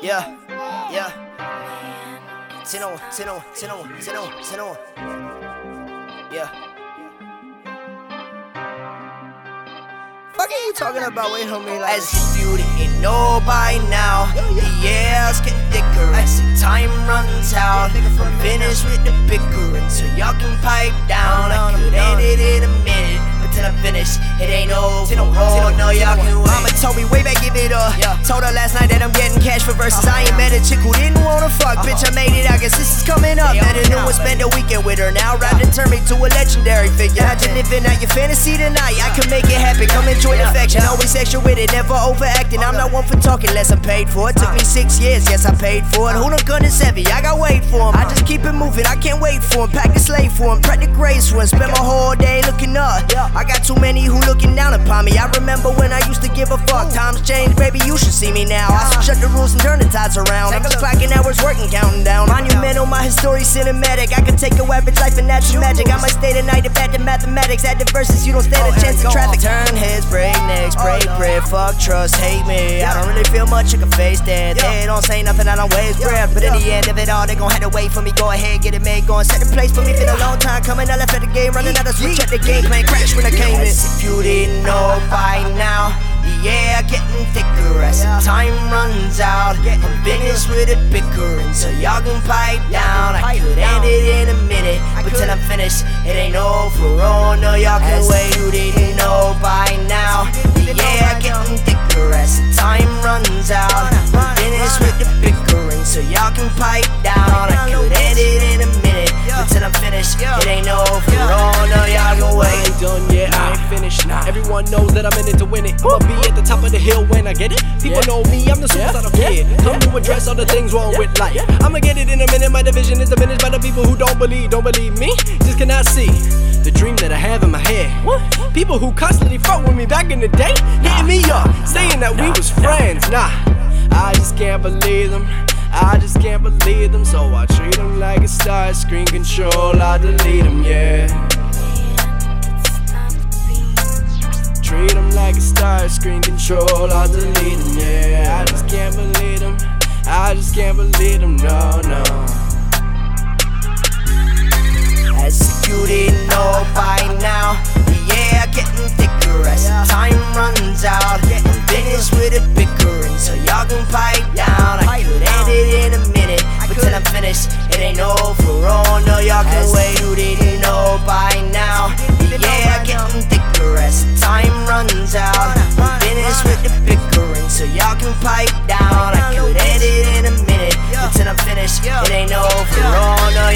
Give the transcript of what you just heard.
Yeah, yeah. 10 on 1, 10 on 1, 10 on 1, 10 on 1, 10 on 1. Yeah. Fuck are you talking about? Wait, homie. Like, as if you didn't know by now. The years getting thicker as the time runs out. I'm finished with the bickering, so y'all can pipe down. I could end it in a minute, but till I'm finished, it ain't over. Oh no, y'all can wait. Mama told me way back, give it up. Told her last night that I'm getting cash for verses. Uh-huh. I fuck. Bitch, I made it. I guess this is coming up. Met a new one, spend a weekend with her. Now rap and turn me to a legendary figure. Imagine living out your fantasy tonight. I can make it happen. Come enjoy the affection. Always extra with it, never overacting. I'm not one for talking unless I'm paid for it. Took me six years, yes, I paid for it. Who done gun is heavy? I got weight for him. I just keep it moving. I can't wait for him. Pack a slave for him. Prep the grace for him. Spend my whole day looking up. I got too many who looking down upon me. I remember when I used Times change, baby. You should see me now. I should shut the rules and turn the tides around. I'm just clocking hours, working, counting down. Monumental, my history cinematic. I can take a average life and natural magic. I might stay tonight if at the mathematics. Add the verses, you don't stand a chance in traffic. Turn heads, break necks, oh, break bread. Fuck trust, hate me. I don't really feel much, you can face that. They don't say nothing, I don't waste breath. But in the end of it all, they gon' have to wait for me. Go ahead, get it made, go and set the place for me. Been a long time coming, I left at the game, running out of switch at the game plan. Crash when I came in. If you didn't know by now. Yeah, getting thicker as the time runs out. I'm finished with the bickering, so y'all can pipe down. I could end it in a minute, but till I'm finished, it ain't over. Oh no, y'all can wait. You didn't know by Everyone knows that I'm in it to win it. I'ma be at the top of the hill when I get it. People know me, I'm the superstar of kid. Come to address all the things wrong with life. I'ma get it in a minute. My division is diminished by the people who don't believe, don't believe me. Just cannot see the dream that I have in my head. People who constantly fought with me back in the day, hitting me up, saying that we was friends. Nah, I just can't believe them. I just can't believe them, so I treat them like a star. Screen control, I delete them, screen control, I'll delete them, yeah. I just can't believe them, I just can't believe them, no, no. As if you didn't know by now. Yeah, getting thicker as the time runs out. Getting finished with the bickering, so y'all can pipe down. I could end it in a minute, but till I'm finished, it ain't over. Oh no, y'all can wait. Can pipe down. I could end it in a minute, but till I'm finished, it ain't over. No, wait.